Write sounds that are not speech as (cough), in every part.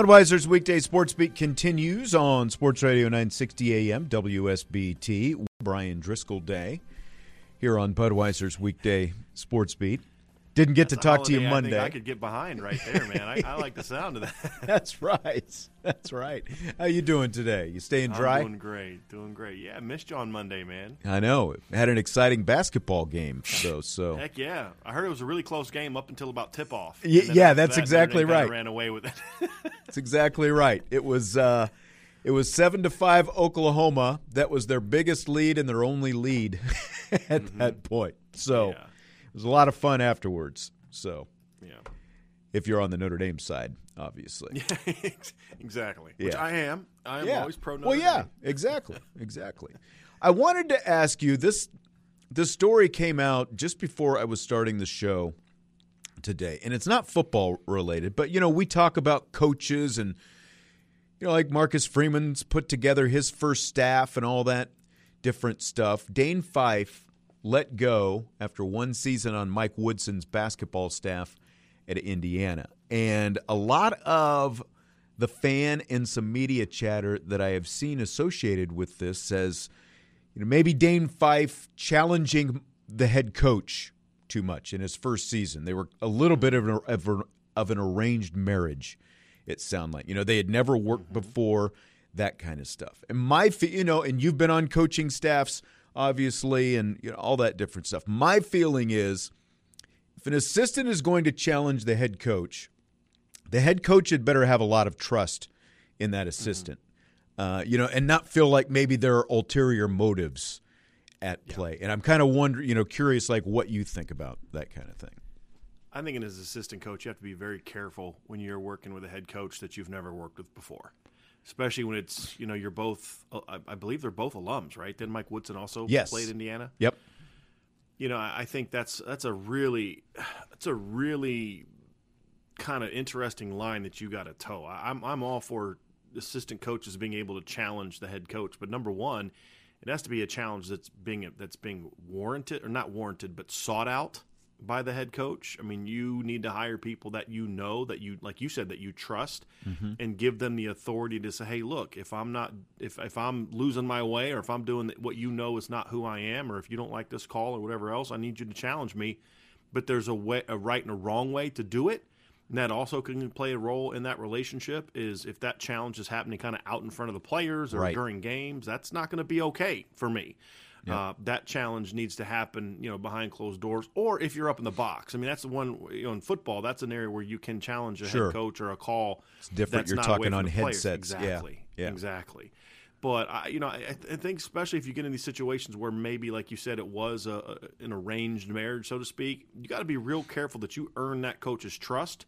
Budweiser's weekday sports beat continues on Sports Radio 960 AM WSBT. Bryan Driskell Day here on Budweiser's weekday sports beat. Didn't get That's to talk to you Monday. I, I could get behind right there, man. I, I like the sound of that. (laughs) (laughs) That's right. That's right. How you doing today? You staying dry? I'm doing great, doing great. Yeah, I missed you on Monday, man. I know. Had an exciting basketball game though. So Heck yeah, I heard it was a really close game up until about tip off. Y- yeah, that's exactly right. Ran away with it. (laughs) That's exactly right. It was uh, it was seven to five Oklahoma. That was their biggest lead and their only lead at that point. So Yeah. It was a lot of fun afterwards. So yeah, if you're on the Notre Dame side, obviously. (laughs) exactly. Which I am. I am always pro. Notre well, yeah, Dame. (laughs) exactly, exactly. I wanted to ask you this. This story came out just before I was starting the show today, and it's not football related, but you know we talk about coaches and you know like Marcus Freeman's put together his first staff and all that different stuff. Dane Fife let go after one season on Mike Woodson's basketball staff at Indiana, and a lot of the fan and some media chatter that I have seen associated with this says, you know, maybe Dane Fife challenging the head coach too much in his first season. They were a little bit of an, of, of an arranged marriage. It sounded like you know they had never worked mm-hmm. before, that kind of stuff. And my, you know, and you've been on coaching staffs, obviously, and you know all that different stuff. My feeling is, if an assistant is going to challenge the head coach, the head coach had better have a lot of trust in that assistant, uh, you know, and not feel like maybe there are ulterior motives at play. And I'm kind of wondering, you know, curious, like what you think about that kind of thing. I think as assistant coach, you have to be very careful when you're working with a head coach that you've never worked with before. Especially when it's you know you're both uh, I I believe they're both alums right. Then Mike Woodson also Yes. played Indiana. Yep. you know, I I think that's that's a really that's a really kind of interesting line that you got to toe. I- I'm I'm all for assistant coaches being able to challenge the head coach, but number one, it has to be a challenge that's being that's being warranted or not warranted, but sought out by the head coach. I mean, you need to hire people that you know that you like you said that you trust mm-hmm. and give them the authority to say, "Hey, look, if I'm not if if I'm losing my way or if I'm doing what you know is not who I am or if you don't like this call or whatever else, I need you to challenge me." But there's a way a right and a wrong way to do it. And that also can play a role in that relationship is if that challenge is happening kind of out in front of the players or Right. during games, that's not going to be okay for me. Uh, that challenge needs to happen, you know, behind closed doors, or if you're up in the box. I mean, that's the one you know in football. That's an area where you can challenge a Sure. head coach or a call. It's different. You're talking on headsets. Yeah. Exactly. Yeah. Exactly. But I, you know, I, I think especially if you get in these situations where maybe, like you said, it was a, a- an arranged marriage, so to speak. You got to be real careful that you earn that coach's trust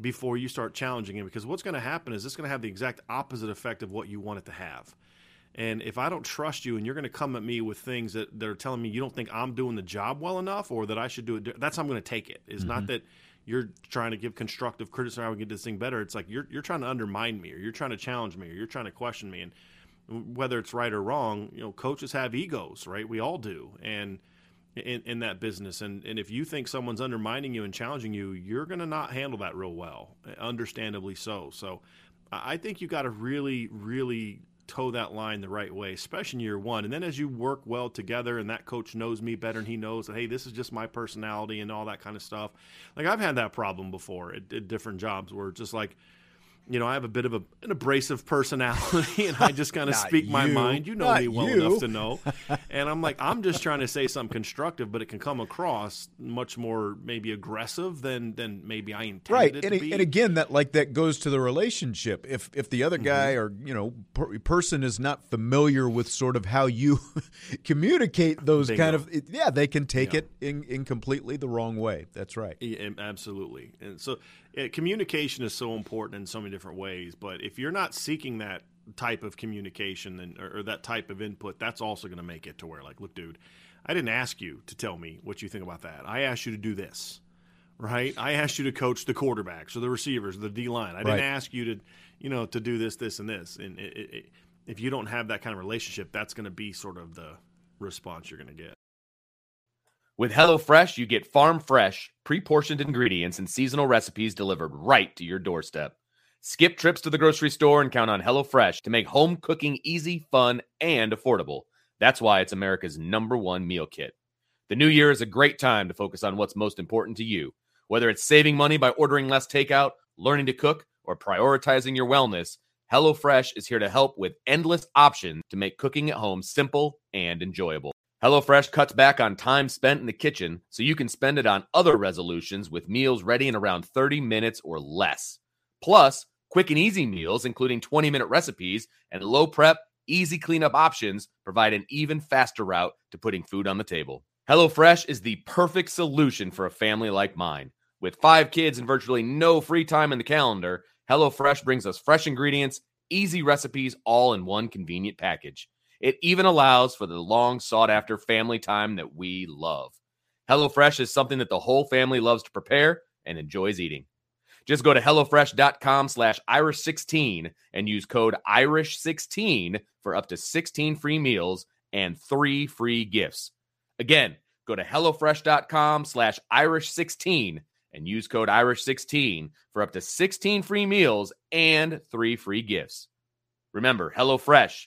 before you start challenging him, because what's going to happen is it's going to have the exact opposite effect of what you want it to have. And if I don't trust you and you're going to come at me with things that, that are telling me you don't think I'm doing the job well enough or that I should do it, that's how I'm going to take it. It's not mm-hmm. that you're trying to give constructive criticism how we get this thing better. It's like you're, you're trying to undermine me or you're trying to challenge me or you're trying to question me. And whether it's right or wrong, you know, coaches have egos, right? We all do, and in, in that business, and and if you think someone's undermining you and challenging you, you're going to not handle that real well, understandably so. So, I think you got to really, really toe that line the right way, especially in year one. And then as you work well together, and that coach knows me better, and he knows that hey, this is just my personality and all that kind of stuff. Like I've had that problem before at, at different jobs where just like you know, I have a bit of a, an abrasive personality, (laughs) and I just kind of speak my mind. You know me well you. enough to know. (laughs) And I'm like, I'm just trying to say something constructive, but it can come across much more maybe aggressive than than maybe I intended right it and, to a- be. and again that like that goes to the relationship if if the other guy mm-hmm. or you know per, person is not familiar with sort of how you (laughs) communicate those Bingo. kind of yeah they can take Yeah. it in, in completely the wrong way that's right Yeah, absolutely. And so uh, communication is so important in so many different ways. But if you're not seeking that type of communication and, or, or that type of input, that's also going to make it to where, like, look, dude, I didn't ask you to tell me what you think about that. I asked you to do this, right? I asked you to coach the quarterbacks or the receivers, or the D line. I didn't Right. ask you to, you know, to do this, this, and this. And it, it, it, if you don't have that kind of relationship, that's going to be sort of the response you're going to get. With HelloFresh, you get farm fresh, pre portioned ingredients and seasonal recipes delivered right to your doorstep. Skip trips to the grocery store and count on HelloFresh to make home cooking easy, fun, and affordable. That's why it's America's number one meal kit. The new year is a great time to focus on what's most important to you. Whether it's saving money by ordering less takeout, learning to cook, or prioritizing your wellness, HelloFresh is here to help with endless options to make cooking at home simple and enjoyable. HelloFresh cuts back on time spent in the kitchen so you can spend it on other resolutions with meals ready in around 30 minutes or less. Plus, quick and easy meals, including 20 minute recipes and low prep, easy cleanup options, provide an even faster route to putting food on the table. HelloFresh is the perfect solution for a family like mine. With five kids and virtually no free time in the calendar, HelloFresh brings us fresh ingredients, easy recipes, all in one convenient package. It even allows for the long sought after family time that we love. HelloFresh is something that the whole family loves to prepare and enjoys eating. Just go to HelloFresh.com slash Irish16 and use code Irish16 for up to 16 free meals and three free gifts. Again, go to HelloFresh.com slash Irish16 and use code Irish16 for up to 16 free meals and three free gifts. Remember, HelloFresh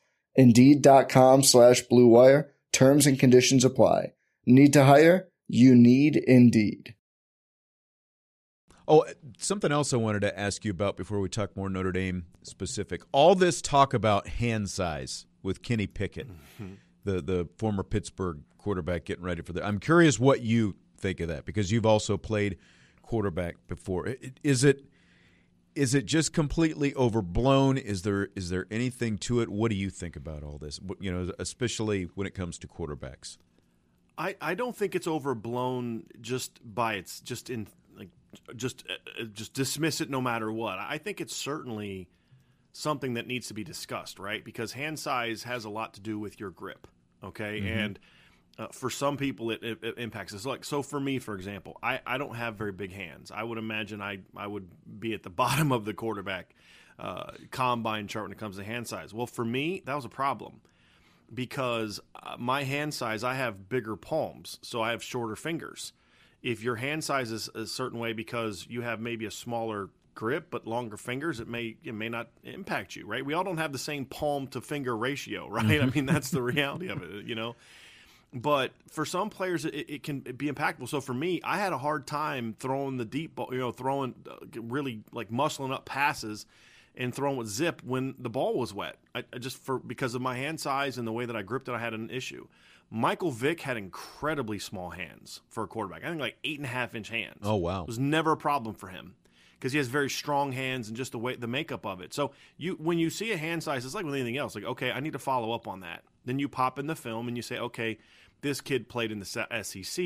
Indeed.com slash Blue Wire. Terms and conditions apply. Need to hire? You need Indeed. Oh, something else I wanted to ask you about before we talk more Notre Dame specific. All this talk about hand size with Kenny Pickett, mm-hmm. the the former Pittsburgh quarterback, getting ready for the. I'm curious what you think of that because you've also played quarterback before. I- i- Is it is it just completely overblown? Is there is there anything to it? What do you think about all this? You know, especially when it comes to quarterbacks. I, I don't think it's overblown just by its just in like just uh, uh, just dismiss it no matter what. I think it's certainly something that needs to be discussed, right? Because hand size has a lot to do with your grip, okay? And uh, for some people, it, it, it impacts us. Like so, for me, for example, I, I don't have very big hands. I would imagine I I would be at the (laughs) bottom of the quarterback uh, combine chart when it comes to hand size. Well, for me, that was a problem because uh, my hand size, I have bigger palms, so I have shorter fingers. If your hand size is a certain way because you have maybe a smaller grip but longer fingers, it may it may not impact you, right? We all don't have the same palm to finger ratio, (laughs) right? I mean, that's the reality of it, you know. But for some players it, it, can be impactful. So for me, I had a hard time throwing the deep ball, you know, throwing uh, really like muscling up passes and throwing with zip when the ball was wet. I, I, just for because of my hand size and the way that I gripped it, I had an issue. Michael Vick had incredibly small hands for a quarterback. I think like eight and a half inch hands. Oh wow, it was never a problem for him because he has very strong hands and just the way the makeup of it. So you when you see a hand size, it's like with anything else. Like okay, I need to follow up on that. Then you pop in the film and you say, okay, this kid played in the SEC.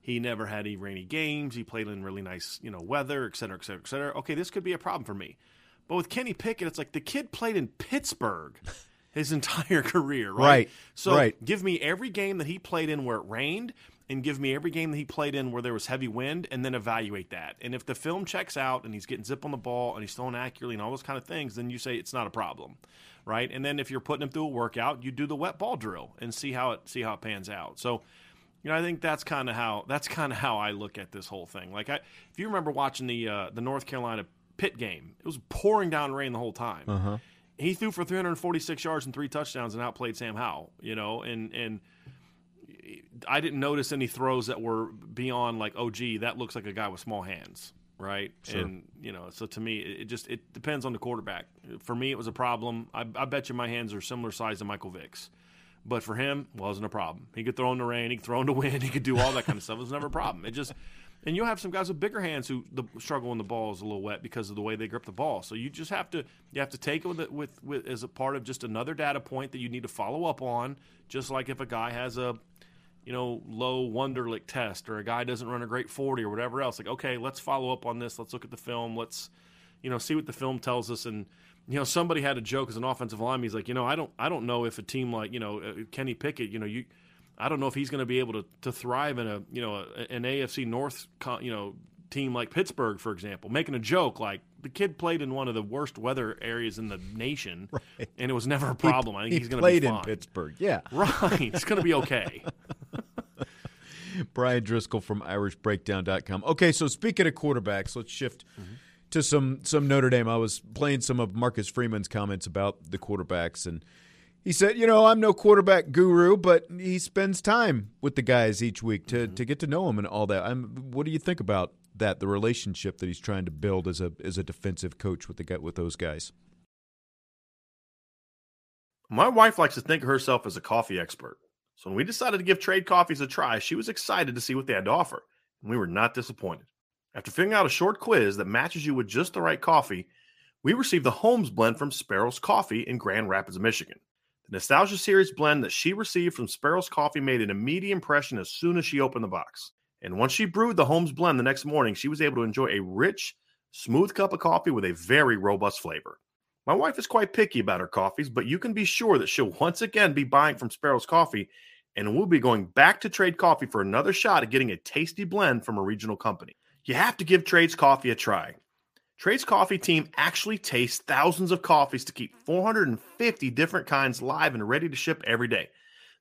He never had any rainy games. He played in really nice, you know, weather, et cetera, et cetera, et cetera. Okay, this could be a problem for me. But with Kenny Pickett, it's like the kid played in Pittsburgh his (laughs) entire career, right? Right. So right. give me every game that he played in where it rained and give me every game that he played in where there was heavy wind and then evaluate that. And if the film checks out and he's getting zip on the ball and he's throwing accurately and all those kind of things, then you say it's not a problem. Right? And then if you're putting him through a workout, you do the wet ball drill and see how it see how it pans out. So you know, I think that's kind of how that's kind of how I look at this whole thing. Like, I, if you remember watching the uh, the North Carolina Pitt game. It was pouring down rain the whole time. Uh-huh. He threw for 346 yards and three touchdowns and outplayed Sam Howell. You know, and and I didn't notice any throws that were beyond like, oh, gee, that looks like a guy with small hands, right? Sure. And you know, so to me, it just it depends on the quarterback. For me, it was a problem. I, I bet you my hands are similar size to Michael Vick's. But for him, wasn't a problem. He could throw in the rain, he could throw in the wind, he could do all that kind of stuff. It was never a problem. It just and you'll have some guys with bigger hands who the, struggle when the ball is a little wet because of the way they grip the ball. So you just have to you have to take it with, with, with as a part of just another data point that you need to follow up on. Just like if a guy has a you know low Wonderlic test or a guy doesn't run a great forty or whatever else. Like okay, let's follow up on this. Let's look at the film. Let's you know see what the film tells us and you know, somebody had a joke as an offensive lineman. He's like, you know, I don't, I don't know if a team like, you know, uh, Kenny Pickett, you know, you, I don't know if he's going to be able to, to thrive in a you know an AFC North you know team like Pittsburgh, for example, making a joke like the kid played in one of the worst weather areas in the nation, (laughs) right. and it was never a problem. He, I think he he's going to be played in Pittsburgh. Yeah, (laughs) right. It's going to be okay. (laughs) Bryan Driskell from IrishBreakdown.com. Okay, so speaking of quarterbacks, let's shift mm-hmm. to some some Notre Dame. I was playing some of Marcus Freeman's comments about the quarterbacks and he said, you know, I'm no quarterback guru, but he spends time with the guys each week to, mm-hmm. to get to know them and all that. I'm, what do you think about that? The relationship that he's trying to build as a as a defensive coach with the with those guys. My wife likes to think of herself as a coffee expert. So when we decided to give trade coffees a try, she was excited to see what they had to offer, and we were not disappointed. After figuring out a short quiz that matches you with just the right coffee, we received the Holmes blend from Sparrow's Coffee in Grand Rapids, Michigan. The Nostalgia Series blend that she received from Sparrow's Coffee made an immediate impression as soon as she opened the box. And once she brewed the Holmes blend the next morning, she was able to enjoy a rich, smooth cup of coffee with a very robust flavor. My wife is quite picky about her coffees, but you can be sure that she'll once again be buying from Sparrow's Coffee, and we'll be going back to Trade Coffee for another shot at getting a tasty blend from a regional company. You have to give Trade's Coffee a try. Trade's coffee team actually tastes thousands of coffees to keep 450 different kinds live and ready to ship every day.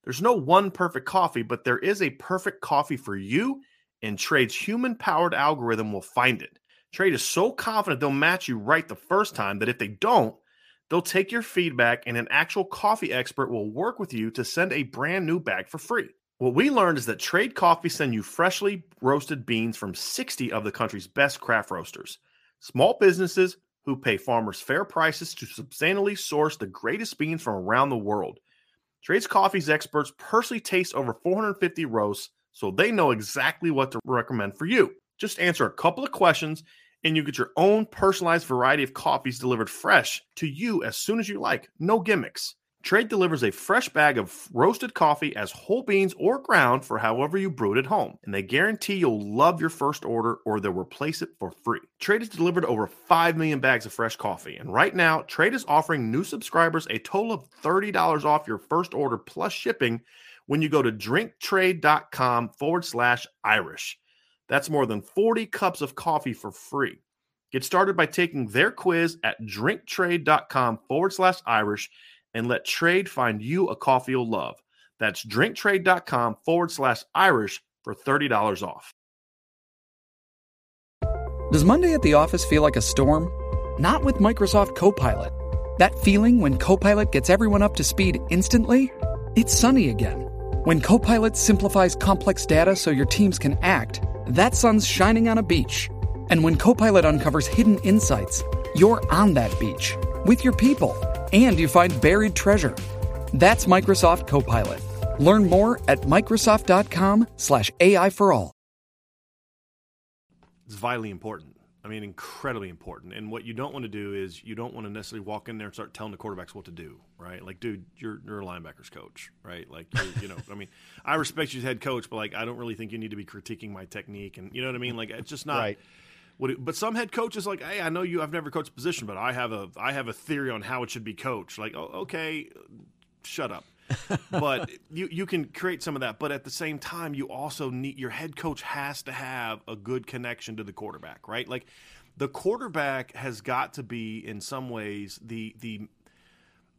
There's no one perfect coffee, but there is a perfect coffee for you, and Trade's human powered algorithm will find it. Trade is so confident they'll match you right the first time that if they don't, they'll take your feedback and an actual coffee expert will work with you to send a brand new bag for free. What we learned is that Trade Coffee send you freshly roasted beans from 60 of the country's best craft roasters. Small businesses who pay farmers fair prices to substantially source the greatest beans from around the world. Trades Coffee's experts personally taste over 450 roasts, so they know exactly what to recommend for you. Just answer a couple of questions, and you get your own personalized variety of coffees delivered fresh to you as soon as you like. No gimmicks. Trade delivers a fresh bag of roasted coffee as whole beans or ground for however you brew it at home. And they guarantee you'll love your first order or they'll replace it for free. Trade has delivered over 5 million bags of fresh coffee. And right now, Trade is offering new subscribers a total of $30 off your first order plus shipping when you go to drinktrade.com forward slash Irish. That's more than 40 cups of coffee for free. Get started by taking their quiz at drinktrade.com forward slash Irish and let trade find you a coffee you'll love. That's drinktrade.com forward slash Irish for $30 off. Does Monday at the office feel like a storm? Not with Microsoft Copilot. That feeling when Copilot gets everyone up to speed instantly? It's sunny again. When Copilot simplifies complex data so your teams can act, that sun's shining on a beach. And when Copilot uncovers hidden insights, you're on that beach with your people and you find buried treasure. That's Microsoft Copilot. Learn more at Microsoft.com/slash AI for all. It's vitally important. I mean, incredibly important. And what you don't want to do is you don't want to necessarily walk in there and start telling the quarterbacks what to do, right? Like, dude, you're, you're a linebackers coach, right? Like, you know, (laughs) I mean, I respect you as head coach, but like, I don't really think you need to be critiquing my technique. And you know what I mean? Like, it's just not. Right. It, but some head coaches like, hey, I know you. I've never coached a position, but I have a I have a theory on how it should be coached. Like, oh, okay, shut up. (laughs) but you you can create some of that. But at the same time, you also need your head coach has to have a good connection to the quarterback, right? Like the quarterback has got to be in some ways the the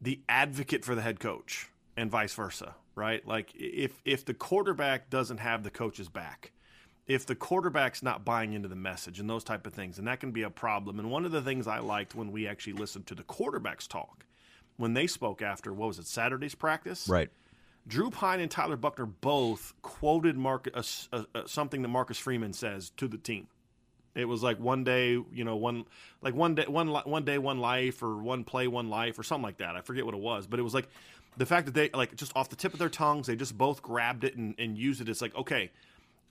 the advocate for the head coach and vice versa, right? Like if if the quarterback doesn't have the coach's back, if the quarterback's not buying into the message and those type of things, and that can be a problem. And one of the things I liked when we actually listened to the quarterbacks talk when they spoke after what was it Saturday's practice, Right. Drew Pyne and Tyler Buchner both quoted Mark, uh, uh, uh, something that Marcus Freeman says to the team. It was like one day, you know, one like one day, one one day, one life, or one play, one life, or something like that. I forget what it was, but it was like the fact that they like just off the tip of their tongues, they just both grabbed it and, and used it. It's like okay,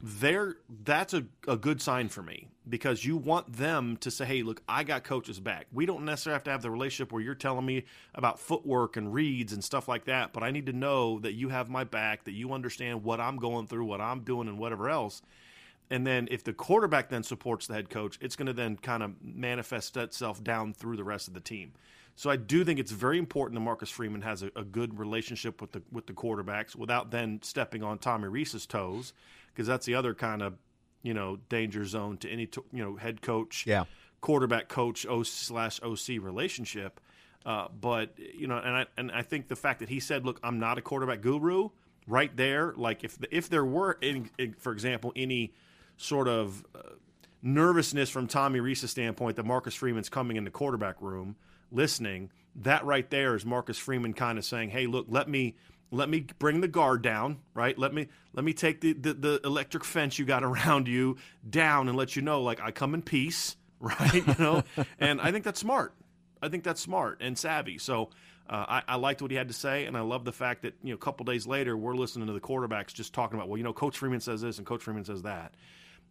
there that's a, a good sign for me because you want them to say hey look i got coaches back. We don't necessarily have to have the relationship where you're telling me about footwork and reads and stuff like that but i need to know that you have my back that you understand what i'm going through what i'm doing and whatever else. And then if the quarterback then supports the head coach it's going to then kind of manifest itself down through the rest of the team. So I do think it's very important that Marcus Freeman has a, a good relationship with the with the quarterbacks without then stepping on Tommy Rees's toes because that's the other kind of you know danger zone to any you know head coach, Yeah. quarterback coach O slash OC relationship. Uh, but you know, and I and I think the fact that he said, "Look, I'm not a quarterback guru," right there, like if if there were, any, for example, any sort of uh, nervousness from Tommy Rees's standpoint that Marcus Freeman's coming in the quarterback room, listening, that right there is Marcus Freeman kind of saying, "Hey, look, let me." Let me bring the guard down, right? Let me let me take the, the, the electric fence you got (laughs) around you down and let you know, like I come in peace, (laughs) right? You know, and I think that's smart. I think that's smart and savvy. So uh, I, I liked what he had to say, and I love the fact that you know a couple days later we're listening to the quarterbacks just talking about, well, you know, Coach Freeman says this and Coach Freeman says that.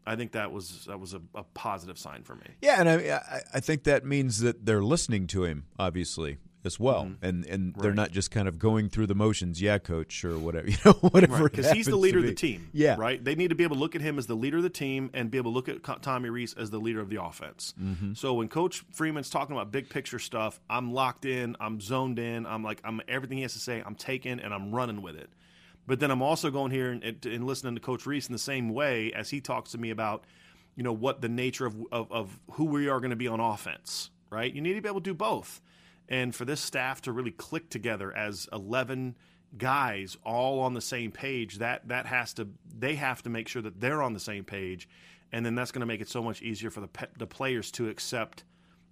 I think that was that was a, a positive sign for me. Yeah, and I, I I think that means that they're listening to him, obviously, as well, Mm-hmm. and and they're not just kind of going through the motions. Yeah, coach, or whatever, (laughs) you know, whatever. Because he's the leader of the team. Yeah, Right? They need to be able to look at him as the leader of the team and be able to look at Tommy Rees as the leader of the offense. Mm-hmm. So when Coach Freeman's talking about big picture stuff, I'm locked in, I'm zoned in, I'm like, I'm everything he has to say, I'm taking and I'm running with it. But then I'm also going here and, and, and listening to Coach Rees in the same way as he talks to me about, you know, what the nature of, of, of who we are going to be on offense, right? You need to be able to do both. And for this staff to really click together as 11 guys all on the same page, that, that has to, they have to make sure that they're on the same page. And then that's going to make it so much easier for the, pe- the players to accept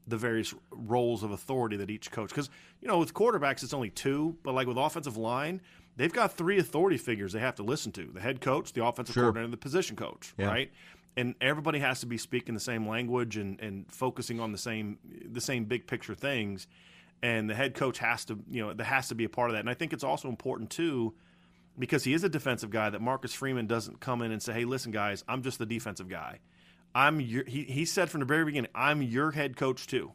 the various roles of authority that each coach because you know with quarterbacks it's only two but like with offensive line they've got three authority figures they have to listen to the head coach the offensive coordinator and the position coach Yeah. right and everybody has to be speaking the same language and, and focusing on the same the same big picture things and the head coach has to you know there has to be a part of that and i think it's also important too because he is a defensive guy that Marcus Freeman doesn't come in and say, "Hey, listen, guys, I'm just the defensive guy. I'm your." He, he said from the very beginning, "I'm your head coach too,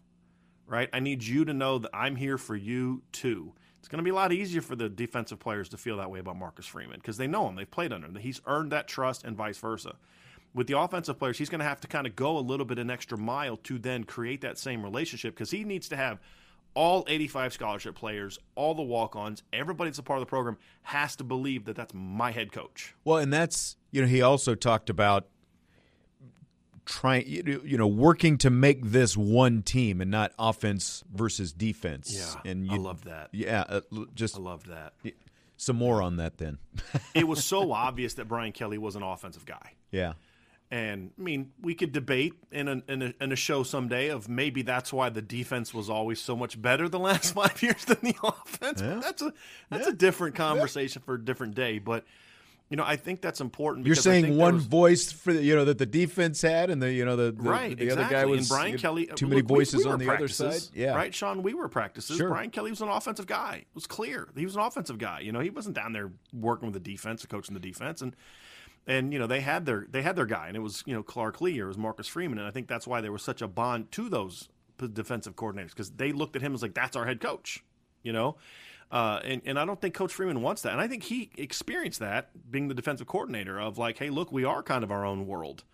right? I need you to know that I'm here for you too." It's going to be a lot easier for the defensive players to feel that way about Marcus Freeman because they know him, they've played under him, he's earned that trust, and vice versa. With the offensive players, he's going to have to kind of go a little bit an extra mile to then create that same relationship because he needs to have all 85 scholarship players, all the walk-ons, everybody that's a part of the program has to believe that that's my head coach. Well, and that's you know he also talked about trying you know working to make this one team and not offense versus defense. Yeah, and I you, love that. Yeah, uh, just I love that. some more on that then. (laughs) it was so obvious that Brian Kelly was an offensive guy. yeah. And I mean, we could debate in a, in a in a show someday of maybe that's why the defense was always so much better the last (laughs) five years than the offense. But that's a that's a different conversation for a different day. But You know, I think that's important. You're saying one was- voice for the, you know that the defense had, and the you know the the, right, the exactly. other guy was and Brian Kelly. Uh, too look, many we- voices we were on the other side. Yeah, right, Sean. We were practices. Sure. Brian Kelly was an offensive guy. It was clear he was an offensive guy. You know, he wasn't down there working with the defense or coaching the defense, and and you know they had their they had their guy, and it was you know Clark Lea or it was Marcus Freeman, and I think that's why there was such a bond to those defensive coordinators because they looked at him as like that's our head coach. You know. Uh, and, and I don't think Coach Freeman wants that. And I think he experienced that being the defensive coordinator of like, hey, look, we are kind of our own world.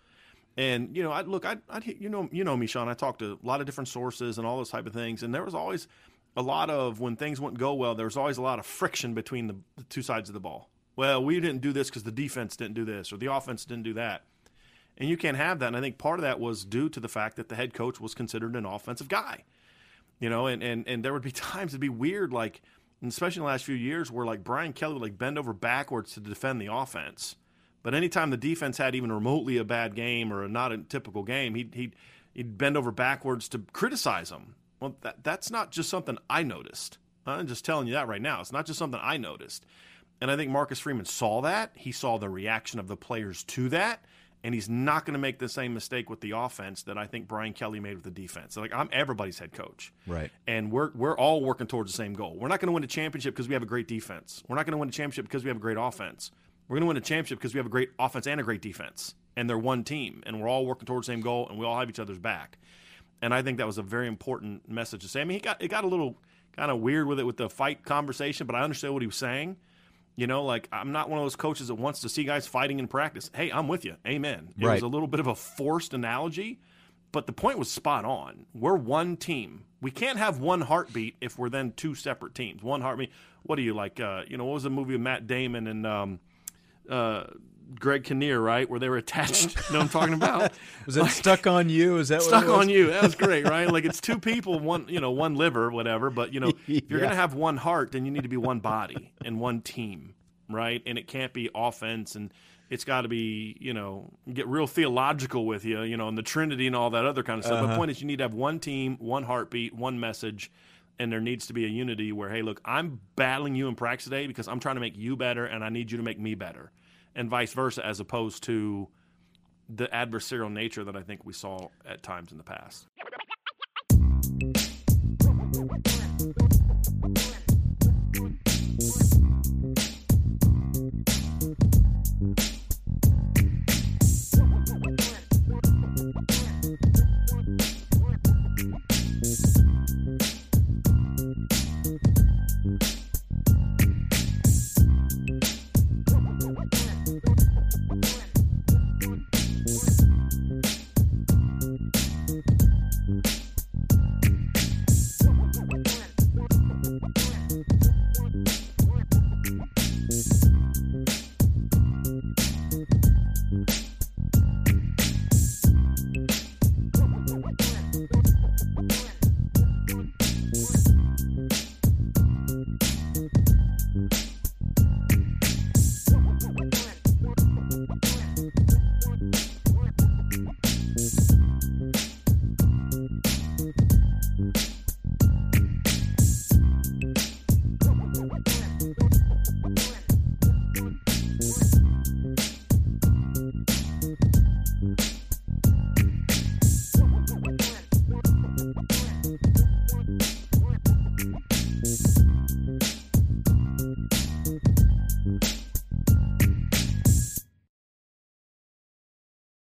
And you know, I look, I, I, you know, you know me, Sean. I talked to a lot of different sources and all those type of things, and there was always a lot of when things wouldn't go well. There was always a lot of friction between the, the two sides of the ball. Well, we didn't do this because the defense didn't do this, or the offense didn't do that, and you can't have that. And I think part of that was due to the fact that the head coach was considered an offensive guy. You know, and and and there would be (laughs) times it'd be weird, like especially in the last few years, where like Brian Kelly would like bend over backwards to defend the offense. But anytime the defense had even remotely a bad game or a not a typical game, he'd, he'd, he'd bend over backwards to criticize them. Well, that, that's not just something I noticed. I'm just telling you that right now. It's not just something I noticed. And I think Marcus Freeman saw that. He saw the reaction of the players to that. And he's not going to make the same mistake with the offense that I think Brian Kelly made with the defense. Like I'm everybody's head coach, Right. And we're we're all working towards the same goal. We're not going to win a championship because we have a great defense. We're not going to win a championship because we have a great offense. We're going to win a championship because we have a great offense and a great defense, and they're one team, and we're all working towards the same goal, and we all have each other's back. And I think that was a very important message to say. I mean, he got it got a little kind of weird with it with the fight conversation, but I understood what he was saying. You know, like I'm not one of those coaches that wants to see guys fighting in practice. Hey, I'm with you. Amen. It Right. was a little bit of a forced analogy, but the point was spot on. We're one team. We can't have one heartbeat if we're then two separate teams. One heartbeat. What are you like? Uh, you know, what was the movie with Matt Damon and um, uh, Greg Kinnear, right? Where they were attached. you (laughs) know what I'm talking about? (laughs) Was it stuck on you? Is that what Stuck on you. That was great, right? Like it's two people, one you know, one liver, whatever. But you know, (laughs) if you're Yeah. gonna have one heart, then you need to be one body and one team, right? And it can't be offense and it's got to be, you know, get real theological with you, you know, and the Trinity and all that other kind of stuff. Uh-huh. The point is, you need to have one team, one heartbeat, one message, and there needs to be a unity where, hey, look, I'm battling you in practice today because I'm trying to make you better, and I need you to make me better, and vice versa, as opposed to the adversarial nature that I think we saw at times in the past.